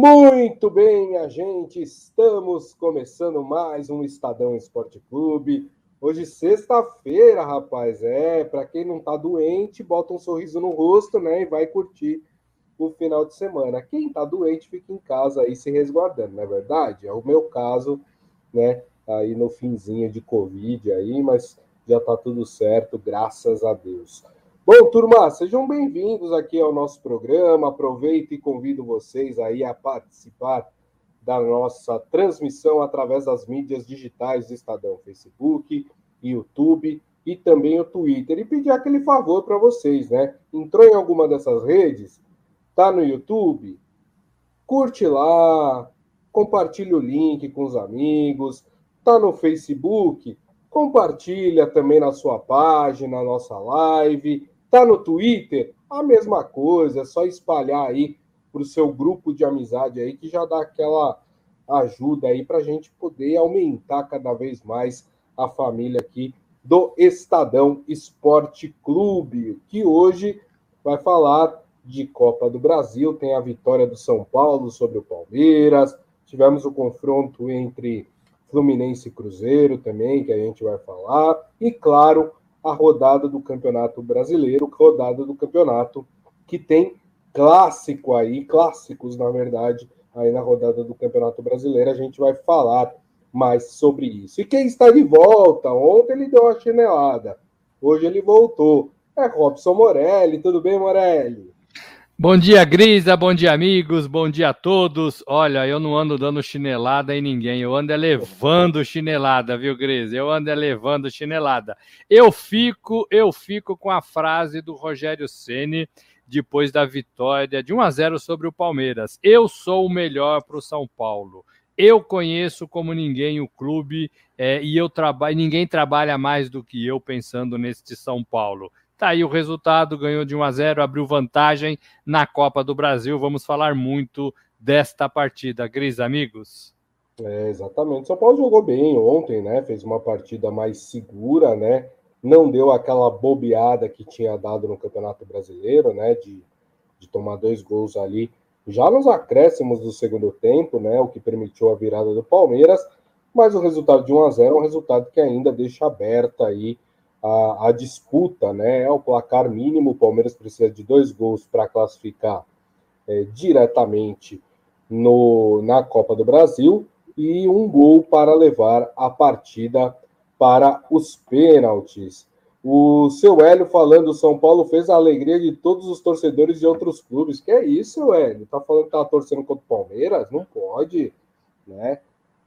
Muito bem, a gente, estamos começando mais um Estadão Esporte Clube. Hoje, sexta-feira, rapaz, é, para quem não tá doente, bota um sorriso no rosto, né, e vai curtir o final de semana. Quem tá doente, fica em casa aí se resguardando, não é verdade? É o meu caso, né, aí no finzinho de Covid aí, mas já tá tudo certo, graças a Deus. Bom, turma, sejam bem-vindos aqui ao nosso programa. Aproveito e convido vocês aí a participar da nossa transmissão através das mídias digitais do Estadão, Facebook, YouTube e também o Twitter. E pedir aquele favor para vocês, né? Entrou em alguma dessas redes, tá no YouTube, curte lá, compartilha o link com os amigos, tá no Facebook, compartilha também na sua página, na nossa live Tá no Twitter? A mesma coisa, é só espalhar aí para o seu grupo de amizade aí, que já dá aquela ajuda aí para a gente poder aumentar cada vez mais a família aqui do Estadão Esporte Clube, que hoje vai falar de Copa do Brasil, tem a vitória do São Paulo sobre o Palmeiras, tivemos o confronto entre Fluminense e Cruzeiro também, que a gente vai falar, e claro, a rodada do Campeonato Brasileiro, rodada do campeonato que tem clássico aí, clássicos na verdade, aí na rodada do Campeonato Brasileiro, a gente vai falar mais sobre isso. E quem está de volta, ontem ele deu uma chinelada, hoje ele voltou. É Robson Morelli, tudo bem, Morelli? Bom dia, Grisa, bom dia, amigos, bom dia a todos. Olha, eu não ando dando chinelada em ninguém, eu ando levando chinelada, viu, Grisa? Eu ando levando chinelada. Eu fico, eu fico com a frase do Rogério Ceni depois da vitória de 1 a 0 sobre o Palmeiras. Eu sou o melhor para o São Paulo. Eu conheço como ninguém o clube é, e eu trabalho. Ninguém trabalha mais do que eu pensando neste São Paulo. Tá aí o resultado, ganhou de 1 a 0, abriu vantagem na Copa do Brasil. Vamos falar muito desta partida, Gris, amigos. É, exatamente. São Paulo jogou bem ontem, né? Fez uma partida mais segura, né? Não deu aquela bobeada que tinha dado no Campeonato Brasileiro, né? De, de tomar dois gols ali já nos acréscimos do segundo tempo, né? O que permitiu a virada do Palmeiras. Mas o resultado de 1 a 0 é um resultado que ainda deixa aberta aí a, a disputa, né? É o placar mínimo. O Palmeiras precisa de dois gols para classificar é, diretamente no, na Copa do Brasil e um gol para levar a partida para os pênaltis. O seu Hélio falando, São Paulo fez a alegria de todos os torcedores de outros clubes. Que é isso, Hélio? Tá falando que tá torcendo contra o Palmeiras? Não pode, né?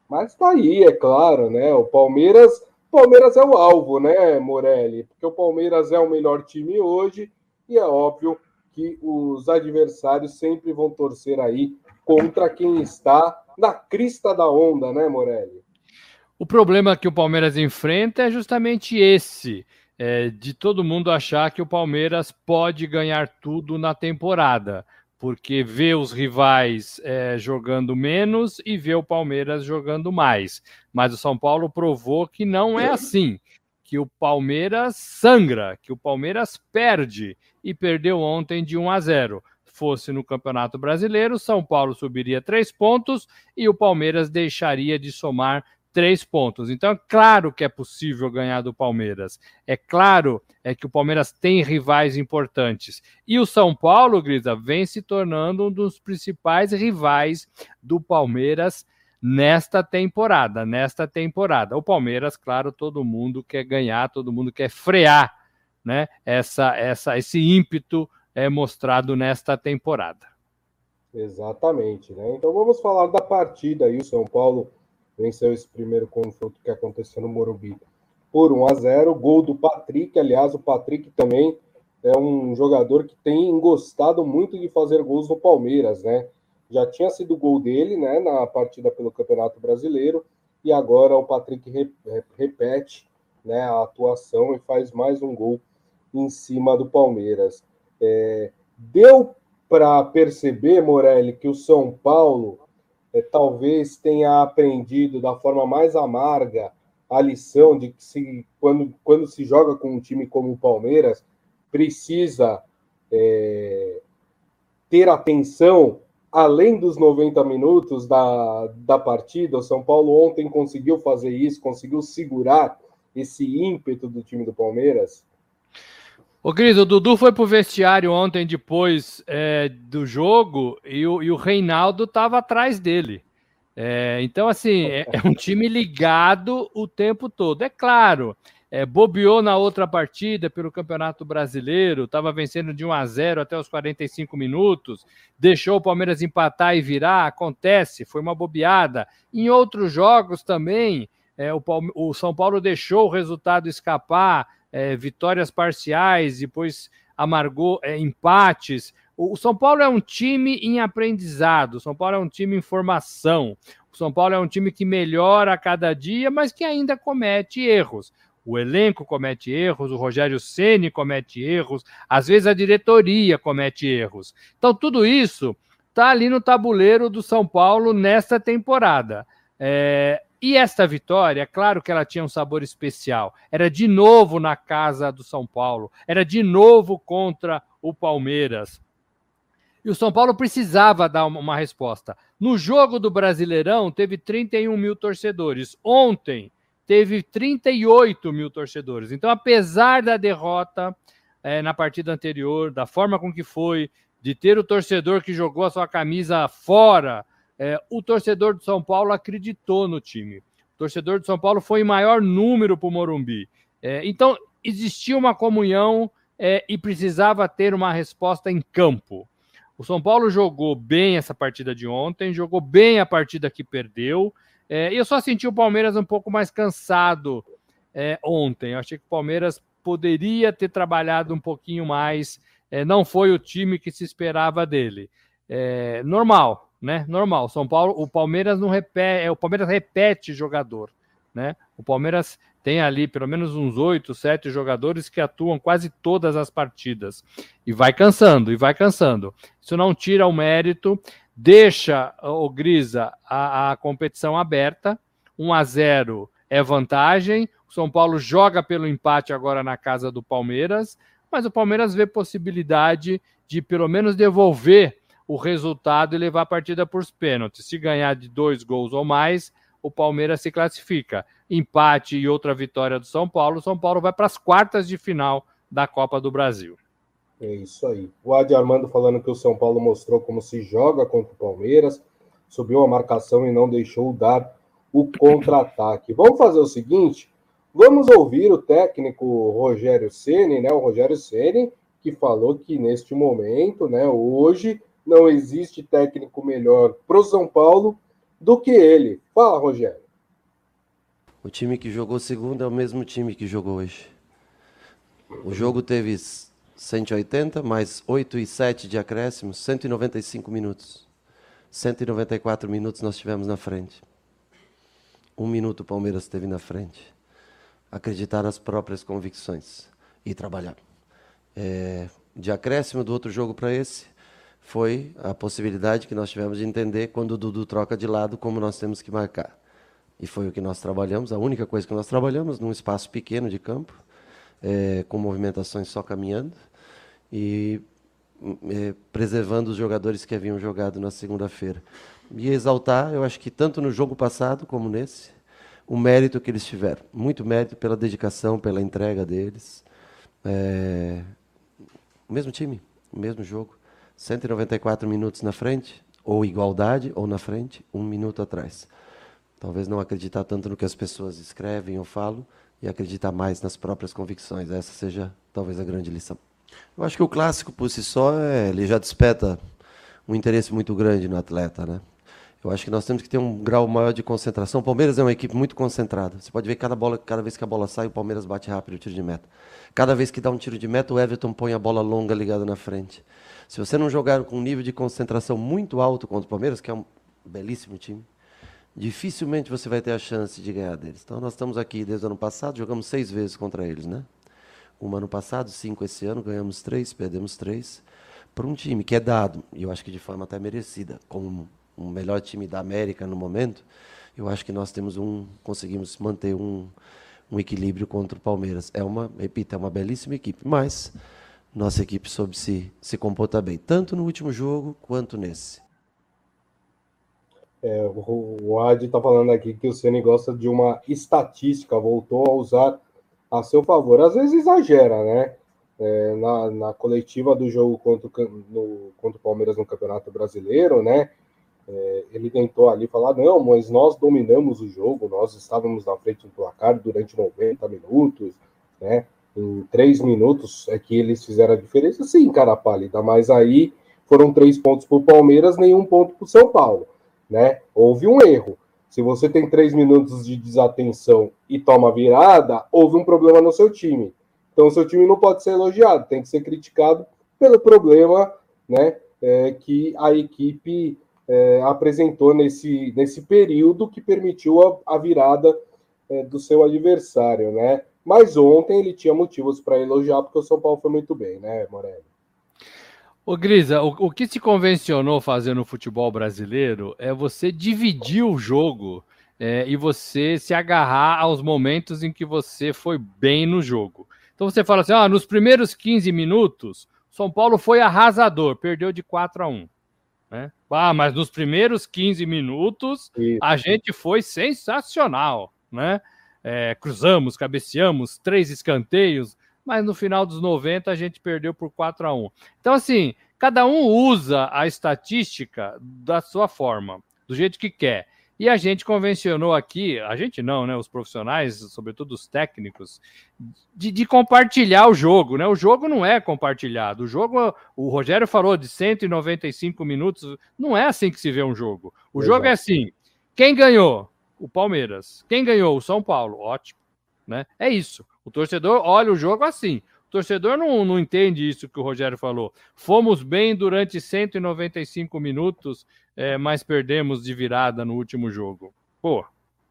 Mas tá aí, é claro, né? O Palmeiras Palmeiras é o alvo, né, Morelli? Porque o Palmeiras é o melhor time hoje e é óbvio que os adversários sempre vão torcer aí contra quem está na crista da onda, né, Morelli? O problema que o Palmeiras enfrenta é justamente esse. É, de todo mundo achar que o Palmeiras pode ganhar tudo na temporada porque vê os rivais é, jogando menos e vê o Palmeiras jogando mais. Mas o São Paulo provou que não é assim, que o Palmeiras sangra, que o Palmeiras perde e perdeu ontem de 1 a 0. Fosse no Campeonato Brasileiro, São Paulo subiria três pontos e o Palmeiras deixaria de somar três pontos. Então, é claro que é possível ganhar do Palmeiras. É claro é que o Palmeiras tem rivais importantes. E o São Paulo, Grisa, vem se tornando um dos principais rivais do Palmeiras nesta temporada, nesta temporada. O Palmeiras, claro, todo mundo quer ganhar, todo mundo quer frear, né? Essa, essa, esse ímpeto é mostrado nesta temporada. Exatamente, né? Então vamos falar da partida aí, o São Paulo venceu esse primeiro confronto que aconteceu no Morumbi por 1 a 0 Gol do Patrick, aliás, o Patrick também é um jogador que tem gostado muito de fazer gols no Palmeiras, né? Já tinha sido gol dele, né, na partida pelo Campeonato Brasileiro, e agora o Patrick repete, né, a atuação e faz mais um gol em cima do Palmeiras. É, deu para perceber, Morelli, que o São Paulo é, talvez tenha aprendido da forma mais amarga a lição de que se, quando, quando se joga com um time como o Palmeiras, precisa é, ter atenção além dos 90 minutos da, da partida, o São Paulo ontem conseguiu fazer isso, conseguiu segurar esse ímpeto do time do Palmeiras? Ô, Cris, o Dudu foi pro vestiário ontem depois é, do jogo e o, e o Reinaldo estava atrás dele. É, então, assim, é, é, um time ligado o tempo todo. É claro, é, bobeou na outra partida pelo Campeonato Brasileiro, estava vencendo de 1 a 0 até os 45 minutos, deixou o Palmeiras empatar e virar, acontece, foi uma bobeada. Em outros jogos também, é, o, o, São Paulo deixou o resultado escapar, é, vitórias parciais, depois amargou é, empates. O, São Paulo é um time em aprendizado, o São Paulo é um time em formação. O São Paulo é um time que melhora a cada dia, mas que ainda comete erros o elenco comete erros, o Rogério Ceni comete erros, às vezes a diretoria comete erros. Então, tudo isso está ali no tabuleiro do São Paulo nesta temporada. É, e esta vitória, claro que ela tinha um sabor especial. Era de novo na casa do São Paulo, era de novo contra o Palmeiras. E o São Paulo precisava dar uma resposta. No jogo do Brasileirão, teve 31 mil torcedores. Ontem, teve 38 mil torcedores. Então, apesar da derrota é, na partida anterior, da forma com que foi, de ter o torcedor que jogou a sua camisa fora, é, o torcedor do São Paulo acreditou no time. O torcedor do São Paulo foi em maior número para o Morumbi. É, então, existia uma comunhão é, e precisava ter uma resposta em campo. O São Paulo jogou bem essa partida de ontem, jogou bem a partida que perdeu. É, eu só senti o Palmeiras um pouco mais cansado é, ontem. Eu achei que o Palmeiras poderia ter trabalhado um pouquinho mais. É, não foi o time que se esperava dele. É, normal, né? Normal. São Paulo, o Palmeiras não repete, é, o Palmeiras repete jogador, né? O Palmeiras tem ali pelo menos uns oito, sete jogadores que atuam quase todas as partidas e vai cansando e vai cansando. Isso não tira o mérito deixa o Grisa a, a competição aberta. 1 a 0 é vantagem. O São Paulo joga pelo empate agora na casa do Palmeiras, mas o Palmeiras vê possibilidade de pelo menos devolver o resultado e levar a partida por pênaltis. Se ganhar de dois gols ou mais, o Palmeiras se classifica. Empate e outra vitória do São Paulo, o São Paulo vai para as quartas de final da Copa do Brasil. É isso aí. O Adi Armando falando que o São Paulo mostrou como se joga contra o Palmeiras, subiu a marcação e não deixou dar o contra-ataque. Vamos fazer o seguinte: vamos ouvir o técnico Rogério Ceni, né? O Rogério Ceni que falou que neste momento, né, hoje não existe técnico melhor para o São Paulo do que ele. Fala, Rogério. O time que jogou segunda é o mesmo time que jogou hoje. O jogo teve 180 mais 8 e 7 de acréscimo, 195 minutos. 194 minutos nós tivemos na frente. Um minuto o Palmeiras teve na frente. Acreditar nas próprias convicções e trabalhar. É, de acréscimo do outro jogo para esse, foi a possibilidade que nós tivemos de entender quando o Dudu troca de lado como nós temos que marcar. E foi o que nós trabalhamos, a única coisa que nós trabalhamos num espaço pequeno de campo, é, com movimentações só caminhando e é, preservando os jogadores que haviam jogado na segunda-feira. E exaltar, eu acho que tanto no jogo passado como nesse, o mérito que eles tiveram. Muito mérito pela dedicação, pela entrega deles. É, o mesmo time, o mesmo jogo. 194 minutos na frente, ou igualdade, ou na frente, um minuto atrás. Talvez não acreditar tanto no que as pessoas escrevem ou falam e acreditar mais nas próprias convicções. Essa seja talvez a grande lição. Eu acho que o clássico por si só, é, ele já desperta um interesse muito grande no atleta, né? Eu acho que nós temos que ter um grau maior de concentração. O Palmeiras é uma equipe muito concentrada. Você pode ver cada bola, cada vez que a bola sai, o Palmeiras bate rápido o tiro de meta. Cada vez que dá um tiro de meta, o Everton põe a bola longa ligada na frente. Se você não jogar com um nível de concentração muito alto contra o Palmeiras, que é um belíssimo time, dificilmente você vai ter a chance de ganhar deles. Então nós estamos aqui desde o ano passado, jogamos seis vezes contra eles, né? um ano passado, cinco esse ano, ganhamos três, perdemos três. Para um time que é dado, e eu acho que de forma até merecida, como o melhor time da América no momento, eu acho que nós temos um, conseguimos manter um, um equilíbrio contra o Palmeiras. É uma, repito, é uma belíssima equipe, mas nossa equipe soube se, se comportar bem, tanto no último jogo quanto nesse. É, o, o Ad está falando aqui que o Ceni gosta de uma estatística, voltou a usar a seu favor. Às vezes exagera, né? É, na, na coletiva do jogo contra o, no, contra o Palmeiras no Campeonato Brasileiro, né? É, ele tentou ali falar: não, mas nós dominamos o jogo, nós estávamos na frente do placar durante 90 minutos, né? Em três minutos é que eles fizeram a diferença. Sim, cara pálida, mas aí foram três pontos para o Palmeiras, nenhum ponto para o São Paulo, né? Houve um erro. Se você tem três minutos de desatenção e toma virada, houve um problema no seu time. Então, seu time não pode ser elogiado, tem que ser criticado pelo problema, né? É, que a equipe é, apresentou nesse, nesse período que permitiu a, a virada é, do seu adversário, né? Mas ontem ele tinha motivos para elogiar, porque o São Paulo foi muito bem, né, Morelli? Ô Grisa, o, o, que se convencionou fazer no futebol brasileiro é você dividir o jogo é, e você se agarrar aos momentos em que você foi bem no jogo. Então você fala assim: ah, nos primeiros 15 minutos, São Paulo foi arrasador, perdeu de 4 a 1. Né? Ah, mas nos primeiros 15 minutos Isso. a gente foi sensacional, né? É, cruzamos, cabeceamos, três escanteios, mas no final dos 90 a gente perdeu por 4 a 1. Então, assim, cada um usa a estatística da sua forma, do jeito que quer. E a gente convencionou aqui, a gente não, né? Os profissionais, sobretudo os técnicos, de, de, compartilhar o jogo, né? O jogo não é compartilhado. O jogo, o Rogério falou de 195 minutos, não é assim que se vê um jogo. O Exato. jogo é assim: quem ganhou? O Palmeiras. Quem ganhou? O São Paulo. Ótimo. Né? É isso. O torcedor olha o jogo assim. O torcedor não, não entende isso que o Rogério falou. Fomos bem durante 195 minutos, é, mas perdemos de virada no último jogo. Pô,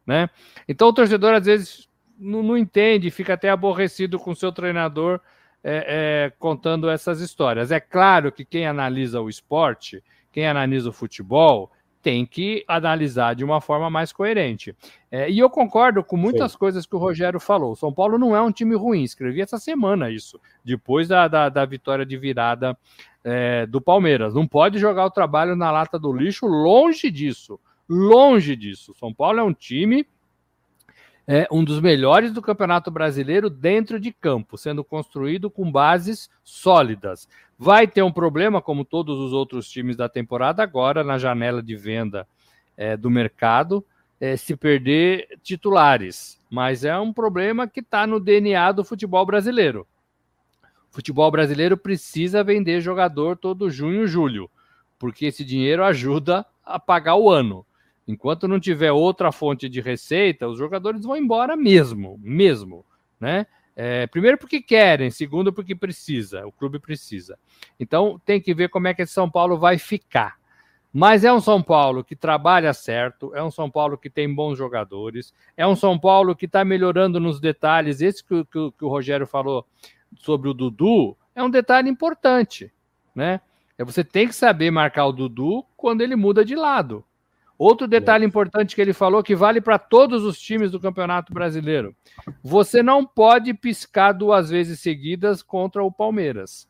né? Então o torcedor às vezes não, não entende, fica até aborrecido com o seu treinador é, é, contando essas histórias. É claro que quem analisa o esporte, quem analisa o futebol, tem que analisar de uma forma mais coerente. É, e eu concordo com muitas Sim. coisas que o Rogério falou. São Paulo não é um time ruim, escrevi essa semana isso, depois da, da, da vitória de virada é, do Palmeiras. Não pode jogar o trabalho na lata do lixo, longe disso. Longe disso. São Paulo é um time é um dos melhores do Campeonato Brasileiro dentro de campo, sendo construído com bases sólidas. Vai ter um problema, como todos os outros times da temporada, agora na janela de venda é, do mercado, é, se perder titulares. Mas é um problema que está no DNA do futebol brasileiro. O futebol brasileiro precisa vender jogador todo junho e julho, porque esse dinheiro ajuda a pagar o ano. Enquanto não tiver outra fonte de receita, os jogadores vão embora mesmo, mesmo, né? É, primeiro porque querem, segundo porque precisa, o clube precisa. Então tem que ver como é que esse São Paulo vai ficar. Mas é um São Paulo que trabalha certo, é um São Paulo que tem bons jogadores, é um São Paulo que está melhorando nos detalhes. Esse que, que, que, o Rogério falou sobre o Dudu é um detalhe importante, né? É você tem que saber marcar o Dudu quando ele muda de lado. Outro detalhe importante que ele falou que vale para todos os times do Campeonato Brasileiro. Você não pode piscar duas vezes seguidas contra o Palmeiras.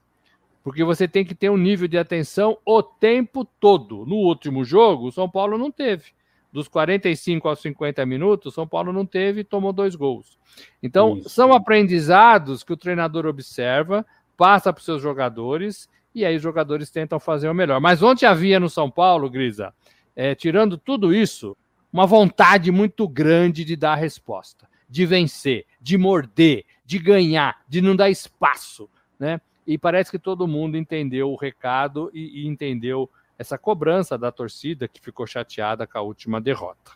Porque você tem que ter um nível de atenção o tempo todo. No último jogo, o São Paulo não teve. Dos 45 aos 50 minutos, o São Paulo não teve e tomou dois gols. Então, Isso. são aprendizados que o treinador observa, passa para os seus jogadores e aí os jogadores tentam fazer o melhor. Mas ontem havia no São Paulo, Grisa, é, tirando tudo isso, uma vontade muito grande de dar resposta, de vencer, de morder, de ganhar, de não dar espaço, né? E parece que todo mundo entendeu o recado e, e entendeu essa cobrança da torcida que ficou chateada com a última derrota.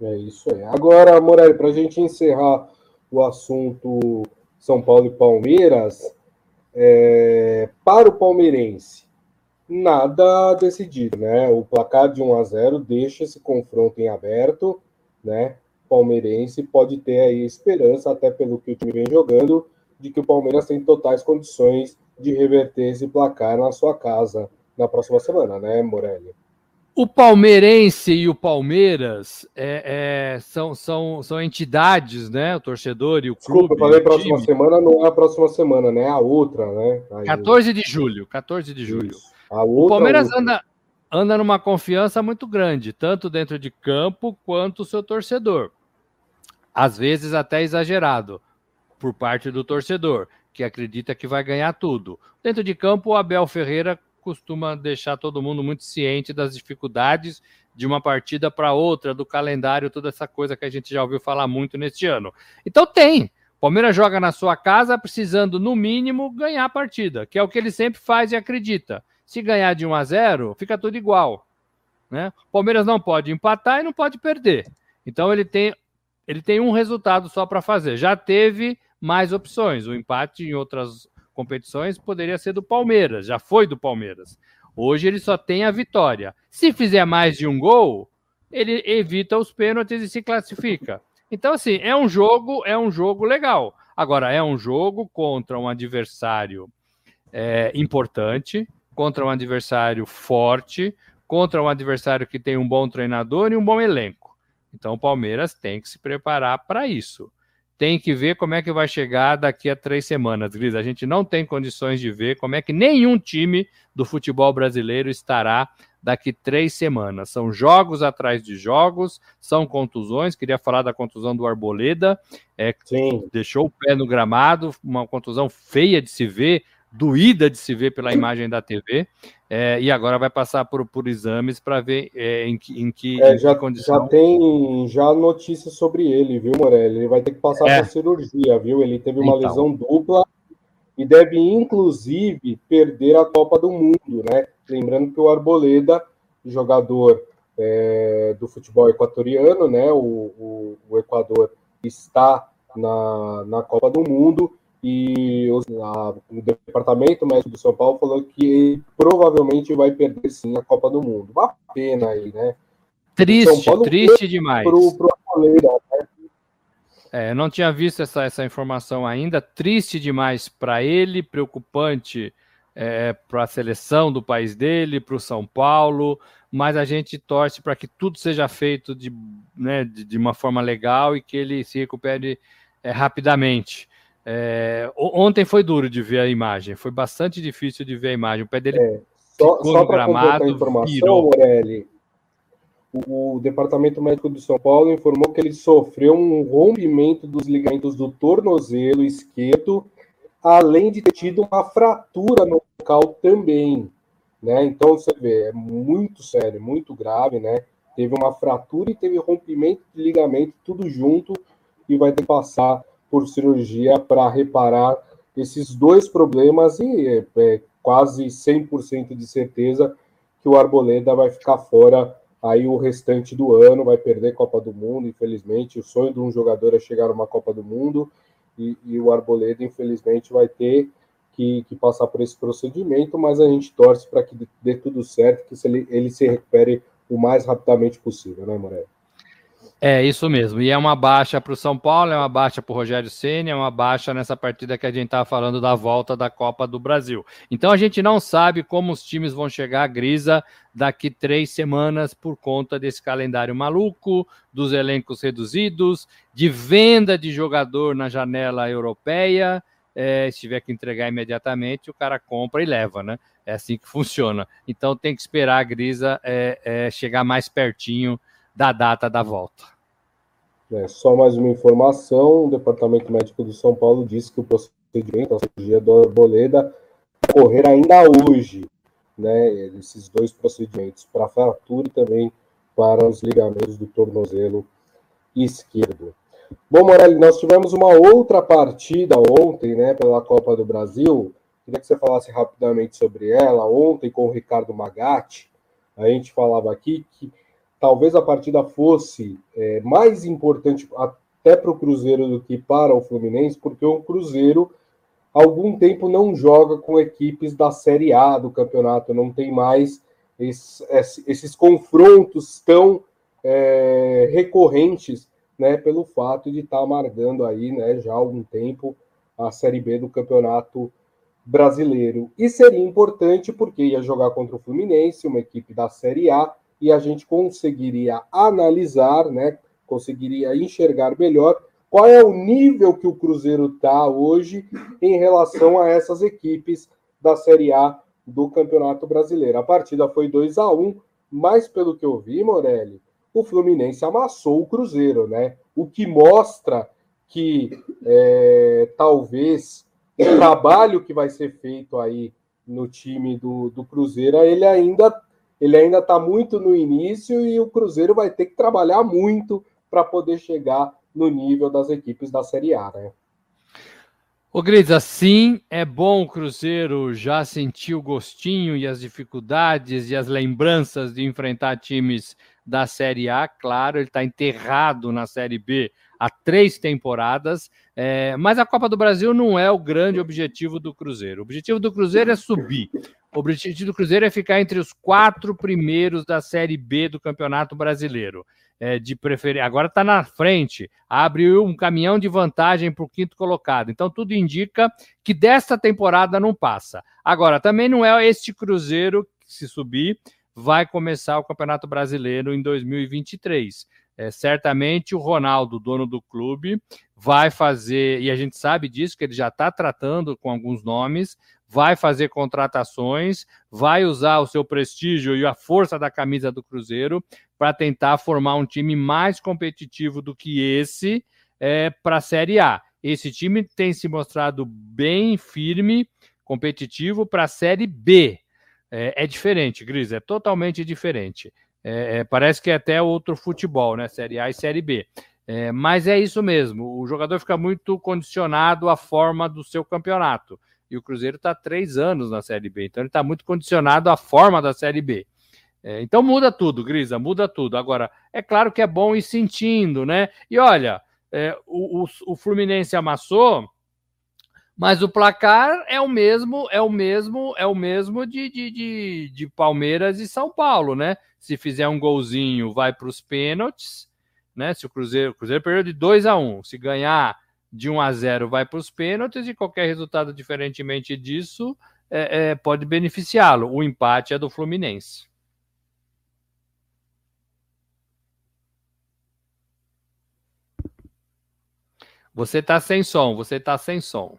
É isso aí. Agora, Morelli, para a gente encerrar o assunto São Paulo e Palmeiras, é, para o palmeirense, nada decidido, né? O placar de 1 a 0 deixa esse confronto em aberto, né? Palmeirense pode ter aí esperança, até pelo que o time vem jogando, de que o Palmeiras tem totais condições de reverter esse placar na sua casa na próxima semana, né, Morelli? O palmeirense e o Palmeiras é, é, são, são, são entidades, né? O torcedor e o Desculpa, clube. Desculpa, eu falei próxima time. semana, não é a próxima semana, né? É a outra, né? Aí... 14 de julho, 14 de julho. Isso. O Palmeiras outra. anda. anda numa confiança muito grande, tanto dentro de campo quanto o seu torcedor. Às vezes até exagerado por parte do torcedor, que acredita que vai ganhar tudo. Dentro de campo, o Abel Ferreira costuma deixar todo mundo muito ciente das dificuldades de uma partida para outra, do calendário, toda essa coisa que a gente já ouviu falar muito neste ano. Então tem. Palmeiras joga na sua casa precisando, no mínimo, ganhar a partida, que é o que ele sempre faz e acredita. Se ganhar de 1 a 0, fica tudo igual. Né? Palmeiras não pode empatar e não pode perder. Então ele tem, ele tem um resultado só para fazer. Já teve mais opções. O empate em outras competições poderia ser do Palmeiras, já foi do Palmeiras. Hoje ele só tem a vitória. Se fizer mais de um gol, ele evita os pênaltis e se classifica. Então, assim, é um jogo, é um jogo legal. Agora, é um jogo contra um adversário é, importante, contra um adversário forte, contra um adversário que tem um bom treinador e um bom elenco. Então o Palmeiras tem que se preparar para isso. Tem que ver como é que vai chegar daqui a três semanas, Gris. A gente não tem condições de ver como é que nenhum time do futebol brasileiro estará daqui três semanas. São jogos atrás de jogos, são contusões. Queria falar da contusão do Arboleda, é, Sim. deixou o pé no gramado, uma contusão feia de se ver doída de se ver pela imagem da TV, é, e agora vai passar por, por exames para ver é, em que, em que, é, em já, que condição. Já tem já notícias sobre ele, viu, Morelli? Ele vai ter que passar é. por cirurgia, viu? Ele teve uma então. lesão dupla e deve, inclusive, perder a Copa do Mundo, né? Lembrando que o Arboleda, jogador é, do futebol equatoriano, né? O, o, o Equador está na, na Copa do Mundo e os, a, o departamento médico do São Paulo falou que provavelmente vai perder sim a Copa do Mundo. Uma pena aí, né? Triste, triste demais. Pro, pro né? É, não tinha visto essa, essa informação ainda. Triste demais para ele, preocupante é, para a seleção do país dele, para o São Paulo. Mas a gente torce para que tudo seja feito de, né, de, de, uma forma legal e que ele se recupere é, rapidamente. É, ontem foi duro de ver a imagem, foi bastante difícil de ver a imagem. O pé dele é, só, só a informação, virou. Morelli, o, o, Departamento Médico de São Paulo informou que ele sofreu um rompimento dos ligamentos do tornozelo esquerdo, além de ter tido uma fratura no local também. Né? Então você vê, é muito sério, muito grave, né? Teve uma fratura e teve rompimento de ligamento, tudo junto, e vai ter que passar por cirurgia para reparar esses dois problemas e é, é quase 100% de certeza que o Arboleda vai ficar fora aí o restante do ano, vai perder Copa do Mundo, infelizmente. O sonho de um jogador é chegar numa Copa do Mundo e, e o Arboleda, infelizmente, vai ter que, que, passar por esse procedimento, mas a gente torce para que dê tudo certo, que ele, ele se recupere o mais rapidamente possível, né, Morelli? É isso mesmo. E é uma baixa para o São Paulo, é uma baixa para o Rogério Ceni, é uma baixa nessa partida que a gente estava falando da volta da Copa do Brasil. Então a gente não sabe como os times vão chegar à grisa daqui três semanas por conta desse calendário maluco, dos elencos reduzidos, de venda de jogador na janela europeia. É, se tiver que entregar imediatamente, o cara compra e leva, né? É assim que funciona. Então tem que esperar a grisa é, é, chegar mais pertinho da data da volta. É, só mais uma informação: o Departamento Médico de São Paulo disse que o procedimento, a cirurgia do Arboleda, ocorrer ainda hoje, né? Esses dois procedimentos, para fratura e também para os ligamentos do tornozelo esquerdo. Bom, Morelli, nós tivemos uma outra partida ontem, né, pela Copa do Brasil. Queria que você falasse rapidamente sobre ela. Ontem, com o Ricardo Magatti, a gente falava aqui que talvez a partida fosse é, mais importante até para o Cruzeiro do que para o Fluminense, porque o Cruzeiro há algum tempo não joga com equipes da Série A do campeonato, não tem mais esses, esses confrontos tão é, recorrentes, né, pelo fato de estar tá amargando aí, né, já há algum tempo a Série B do campeonato brasileiro. E seria importante porque ia jogar contra o Fluminense, uma equipe da Série A, e a gente conseguiria analisar, né, conseguiria enxergar melhor qual é o nível que o Cruzeiro está hoje em relação a essas equipes da Série A do Campeonato Brasileiro. A partida foi 2 a 1 Mas pelo que eu vi, Morelli, o Fluminense amassou o Cruzeiro, né? O que mostra que é, talvez o trabalho que vai ser feito aí no time do, do Cruzeiro, ele ainda ele ainda está muito no início e o Cruzeiro vai ter que trabalhar muito para poder chegar no nível das equipes da Série A, né? Ô Gris, assim é bom o Cruzeiro já sentir o gostinho e as dificuldades e as lembranças de enfrentar times da Série A. Claro, ele está enterrado na Série B há três temporadas, é, mas a Copa do Brasil não é o grande objetivo do Cruzeiro. O objetivo do Cruzeiro é subir. O objetivo do Cruzeiro é ficar entre os quatro primeiros da Série B do Campeonato Brasileiro é, de preferência. Agora está na frente, abriu um caminhão de vantagem para o quinto colocado. Então, tudo indica que desta temporada não passa. Agora, também não é este Cruzeiro que, se subir, vai começar o Campeonato Brasileiro em 2023. É, certamente o Ronaldo, dono do clube, vai fazer, e a gente sabe disso, que ele já está tratando com alguns nomes, vai fazer contratações, vai usar o seu prestígio e a força da camisa do Cruzeiro para tentar formar um time mais competitivo do que esse é, para a Série A. Esse time tem se mostrado bem firme, competitivo para a Série B. É, é, diferente, Gris, é totalmente diferente. É, é, parece que é até outro futebol, né? Série A e Série B. É, mas é isso mesmo. O jogador fica muito condicionado à forma do seu campeonato. E o Cruzeiro está três anos na Série B, então ele está muito condicionado à forma da Série B. É, então muda tudo, Grisa, muda tudo. Agora, é claro que é bom ir sentindo, né? E olha, é, o, o, o, Fluminense amassou, mas o placar é o mesmo, é o mesmo, é o mesmo de, de, de, de Palmeiras e São Paulo, né? Se fizer um golzinho, vai para os pênaltis, né? Se o Cruzeiro, o Cruzeiro perdeu de 2 a 1 um, se ganhar de 1 a 0 vai para os pênaltis e qualquer resultado diferentemente disso é, é, pode beneficiá-lo. O empate é do Fluminense. Você está sem som, você está sem som.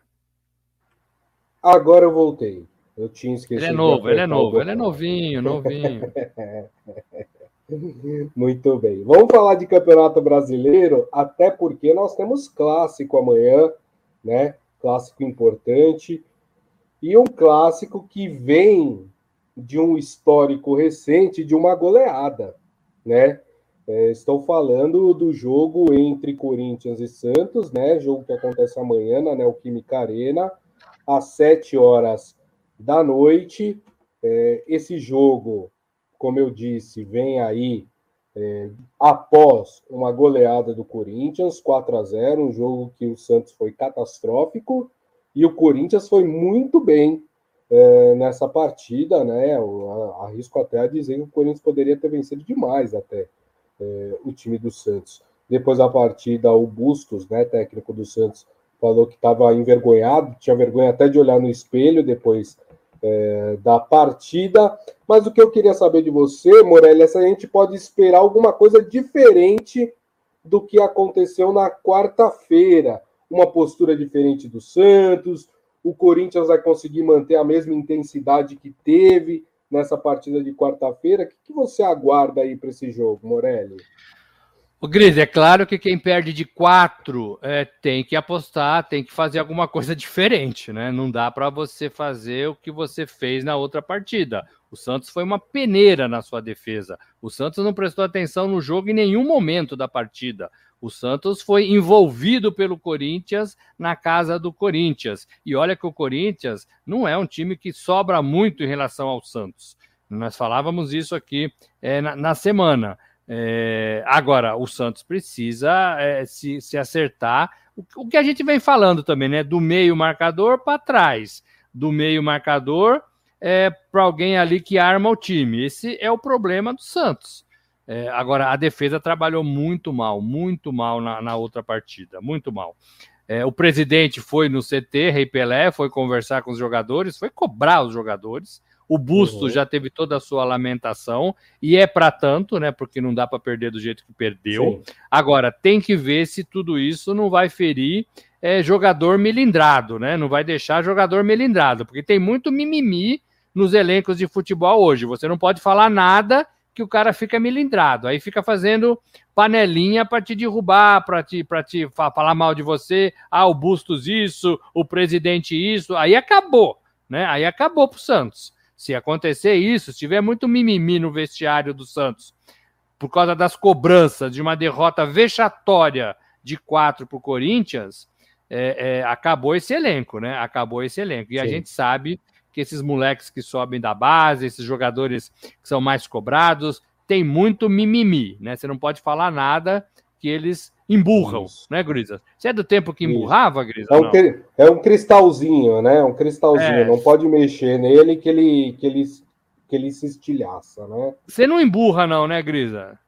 Agora eu voltei. Eu tinha esquecido. Ele é novo, ele é novo, ele é novinho, novinho. Muito bem. Vamos falar de Campeonato Brasileiro, até porque nós temos clássico amanhã, né? Clássico importante. E um clássico que vem de um histórico recente de uma goleada, né? É, estou falando do jogo entre Corinthians e Santos, né? Jogo que acontece amanhã na Neoquímica Arena, às 7 horas da noite. É, esse jogo, como eu disse, vem aí é, após uma goleada do Corinthians, 4 a 0 um jogo que o Santos foi catastrófico e o Corinthians foi muito bem é, nessa partida, né? Eu arrisco até a dizer que o Corinthians poderia ter vencido demais até é, o time do Santos. Depois da partida, o Bustos, né, técnico do Santos, falou que estava envergonhado, tinha vergonha até de olhar no espelho depois é, da partida. Mas o que eu queria saber de você, Morelli, é se a gente pode esperar alguma coisa diferente do que aconteceu na quarta-feira. Uma postura diferente do Santos, o Corinthians vai conseguir manter a mesma intensidade que teve nessa partida de quarta-feira. O que, que você aguarda aí para esse jogo, Morelli? O Gris, é claro que quem perde de quatro é, tem que apostar, tem que fazer alguma coisa diferente, né? Não dá para você fazer o que você fez na outra partida. O Santos foi uma peneira na sua defesa. O Santos não prestou atenção no jogo em nenhum momento da partida. O Santos foi envolvido pelo Corinthians na casa do Corinthians. E olha que o Corinthians não é um time que sobra muito em relação ao Santos. Nós falávamos isso aqui é, na, na, semana. É, agora, o Santos precisa é, se, se acertar. O, o, que a gente vem falando também, né? Do meio marcador para trás. Do meio marcador é, para alguém ali que arma o time. Esse é o problema do Santos. É, agora, a defesa trabalhou muito mal, muito mal na, na outra partida, muito mal. É, o presidente foi no CT, Rei Pelé, foi conversar com os jogadores, foi cobrar os jogadores. O Busto uhum. já teve toda a sua lamentação, e é para tanto, né? Porque não dá para perder do jeito que perdeu. Sim. Agora, tem que ver se tudo isso não vai ferir é, jogador melindrado, né? Não vai deixar jogador melindrado, porque tem muito mimimi nos elencos de futebol hoje. Você não pode falar nada que o cara fica melindrado. Aí fica fazendo panelinha para te derrubar, para te, te falar mal de você. Ah, o Bustos isso, o presidente isso. Aí acabou, né? Aí acabou pro Santos. Se acontecer isso, se tiver muito mimimi no vestiário do Santos, por causa das cobranças de uma derrota vexatória de quatro para o Corinthians, é, é, acabou esse elenco, né? Acabou esse elenco. E Sim. a gente sabe que esses moleques que sobem da base, esses jogadores que são mais cobrados, tem muito mimimi, né? Você não pode falar nada que eles emburram, Isso. né, Grisa? Você é do tempo que emburrava, Grisa? É um, é um cristalzinho, né? Um cristalzinho. É. Não pode mexer nele que ele, que ele, que ele se estilhaça, né? Você não emburra, não, né, Grisa?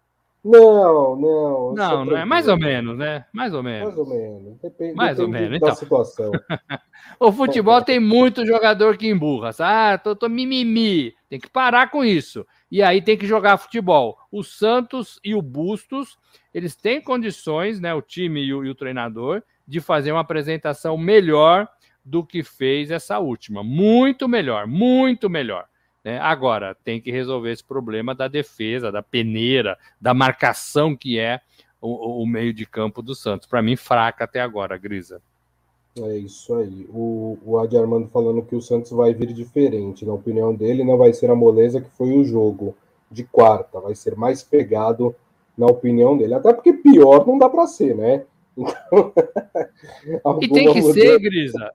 Não, não. Não, não é mais ou menos, né? Mais ou menos. Mais ou menos. Depende, mais depende ou menos. da então, situação. o futebol tem muito jogador que emburra. Ah, tô, tô mimimi. Tem que parar com isso. E aí tem que jogar futebol. O Santos e o Bustos, eles têm condições, né? O time e o, e o treinador, de fazer uma apresentação melhor do que fez essa última. Muito melhor, muito melhor. Né? Agora, tem que resolver esse problema da defesa, da peneira, da marcação que é o, o meio de campo do Santos. Para mim, fraca até agora, Grisa. É isso aí. O, o Adi Armando falando que o Santos vai vir diferente. Na opinião dele, não vai ser a moleza que foi o jogo de quarta. Vai ser mais pegado, na opinião dele. Até porque pior não dá para ser, né? Então, e tem que ser, Grisa.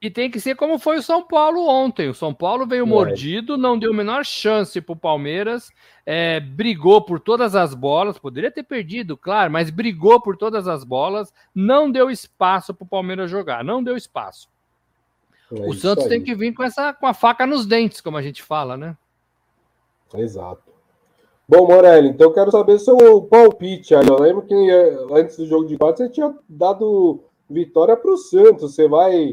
E tem que ser como foi o São Paulo ontem. O São Paulo veio é. mordido, não deu a menor chance para o Palmeiras, é, brigou por todas as bolas, poderia ter perdido, claro, mas brigou por todas as bolas, não deu espaço para o Palmeiras jogar, não deu espaço. É o Santos aí. tem que vir com essa com a faca nos dentes, como a gente fala, né? Exato. Bom, Morelli, então eu quero saber seu palpite aí. Eu lembro que eh, antes do jogo de quarto você tinha dado vitória para o Santos. Você vai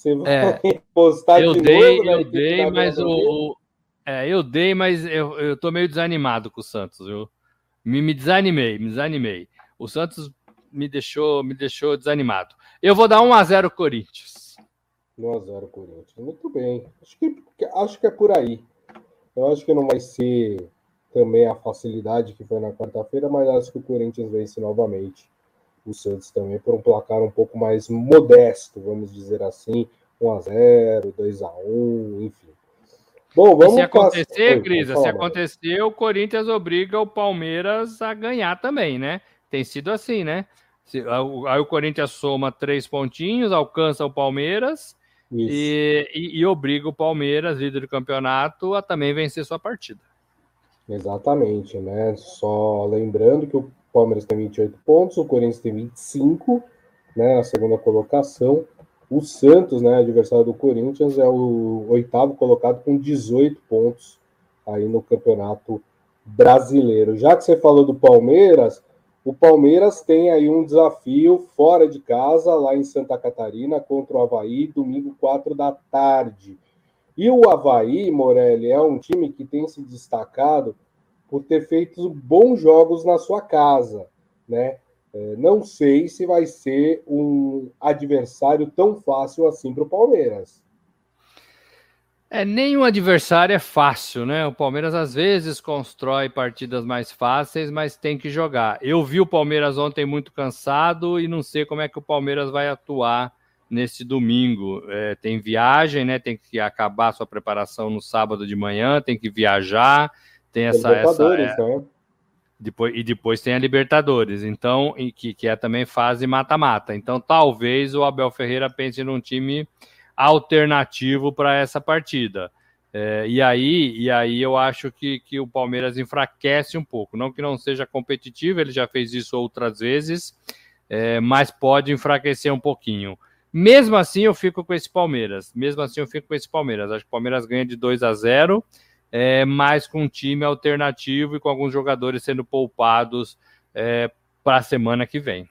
você vai é, postar eu de dei, novo, né? Eu dei, mas o, é, eu dei, mas eu, eu tô meio desanimado com o Santos, viu? Me, me desanimei, me desanimei. O Santos me deixou, me deixou desanimado. Eu vou dar 1 a 0 Corinthians. 1 a 0 Corinthians. Muito bem. Acho que acho que é por aí. Eu acho que não vai ser também a facilidade que foi na quarta-feira, mas acho que o Corinthians vence novamente o Santos também por um placar um pouco mais modesto, vamos dizer assim, 1 a 0, 2 a 1, enfim. Bom, vamos e se acontecer, Oi, Grisa, se acontecer, o Corinthians obriga o Palmeiras a ganhar também, né? Tem sido assim, né? Aí o Corinthians soma três pontinhos, alcança o Palmeiras e, e, e, obriga o Palmeiras, líder do campeonato, a também vencer sua partida. Exatamente, né? Só lembrando que o Palmeiras tem 28 pontos, o Corinthians tem 25, né, na segunda colocação. O Santos, né, adversário do Corinthians, é o oitavo colocado com 18 pontos aí no Campeonato Brasileiro. Já que você falou do Palmeiras, o Palmeiras tem aí um desafio fora de casa, lá em Santa Catarina, contra o Havaí, domingo, 4 da tarde. E o Havaí, Morelli, é um time que tem se destacado por ter feito bons jogos na sua casa, né? É, não sei se vai ser um adversário tão fácil assim para o Palmeiras. É, nenhum adversário é fácil, né? O Palmeiras às vezes constrói partidas mais fáceis, mas tem que jogar. Eu vi o Palmeiras ontem muito cansado e não sei como é que o Palmeiras vai atuar nesse domingo. É, tem viagem, né? Tem que acabar sua preparação no sábado de manhã, tem que viajar tem essa. essa é, né? depois, e depois tem a Libertadores, então, que, que é também fase mata-mata. Então, talvez o Abel Ferreira pense num time alternativo para essa partida. É, e aí, e aí eu acho que, que o Palmeiras enfraquece um pouco. Não que não seja competitivo, ele já fez isso outras vezes, é, mas pode enfraquecer um pouquinho. Mesmo assim, eu fico com esse Palmeiras. Mesmo assim, eu fico com esse Palmeiras. Acho que o Palmeiras ganha de 2 a 0 é, mas com um time alternativo e com alguns jogadores sendo poupados é, para a semana que vem.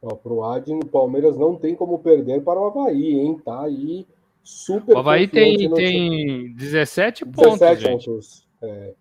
Para o Adin, o Palmeiras não tem como perder para o Havaí, hein? Tá aí super. O Havaí tem, tem 17 pontos. 17 gente. pontos. É.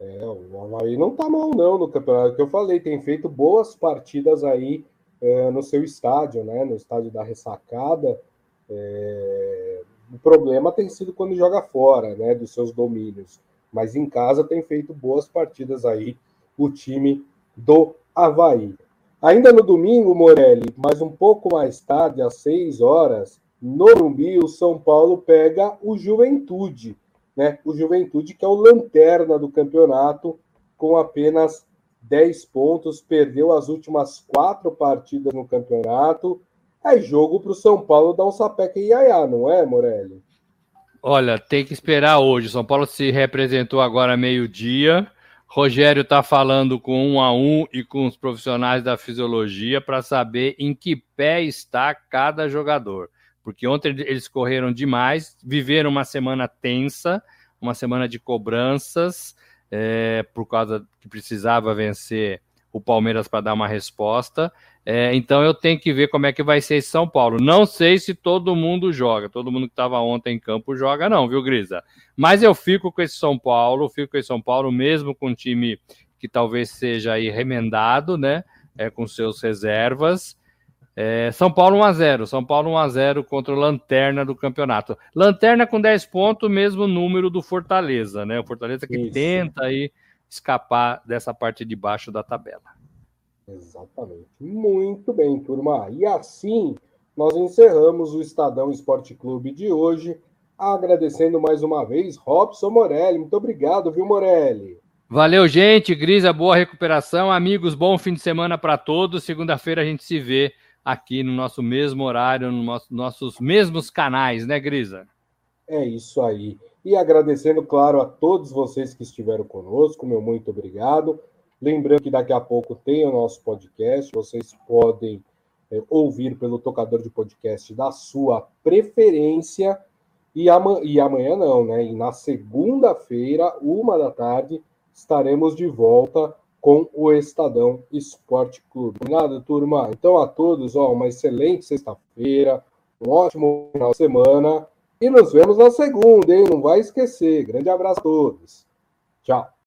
é. o Havaí não tá mal, não, no campeonato que eu falei. Tem feito boas partidas aí é, no seu estádio, né? No estádio da ressacada. É, o problema tem sido quando joga fora, né, dos seus domínios. mas em casa tem feito boas partidas aí o time do Havaí. Ainda no domingo, Morelli, mas um pouco mais tarde, às 6 horas, no Rumbi, o São Paulo pega o Juventude, né? O Juventude que é o lanterna do campeonato, com apenas 10 pontos, perdeu as últimas quatro partidas no campeonato. É jogo para o São Paulo dar um sapeca e iaiá, não é, Morelli? Olha, tem que esperar hoje. São Paulo se representou agora meio-dia. Rogério está falando com um a um e com os profissionais da fisiologia para saber em que pé está cada jogador. Porque ontem eles correram demais, viveram uma semana tensa, uma semana de cobranças, é, por causa que precisava vencer o Palmeiras para dar uma resposta. É, então eu tenho que ver como é que vai ser esse São Paulo. Não sei se todo mundo joga, todo mundo que estava ontem em campo joga, não, viu, Grisa? Mas eu fico com esse São Paulo, fico com esse São Paulo, mesmo com um time que talvez seja aí remendado, né? É, com seus reservas. É, São Paulo 1x0. São Paulo 1x0 contra o Lanterna do campeonato. Lanterna com 10 pontos, mesmo número do Fortaleza, né? O Fortaleza que Isso. tenta aí escapar dessa parte de baixo da tabela. Exatamente. Muito bem, turma. E assim nós encerramos o Estadão Esporte Clube de hoje, agradecendo mais uma vez Robson Morelli. Muito obrigado, viu, Morelli? Valeu, gente. Grisa, boa recuperação. Amigos, bom fim de semana para todos. Segunda-feira a gente se vê aqui no nosso mesmo horário, nos nosso, nossos mesmos canais, né, Grisa? É isso aí. E agradecendo, claro, a todos vocês que estiveram conosco, meu muito obrigado. Lembrando que daqui a pouco tem o nosso podcast, vocês podem é, ouvir pelo tocador de podcast da sua preferência. E, e amanhã não, né? E na segunda-feira, uma da tarde, estaremos de volta com o Estadão Esporte Clube. Nada, turma. Então, a todos, ó, uma excelente sexta-feira, um ótimo final de semana. E nos vemos na segunda, hein? Não vai esquecer. Grande abraço a todos. Tchau.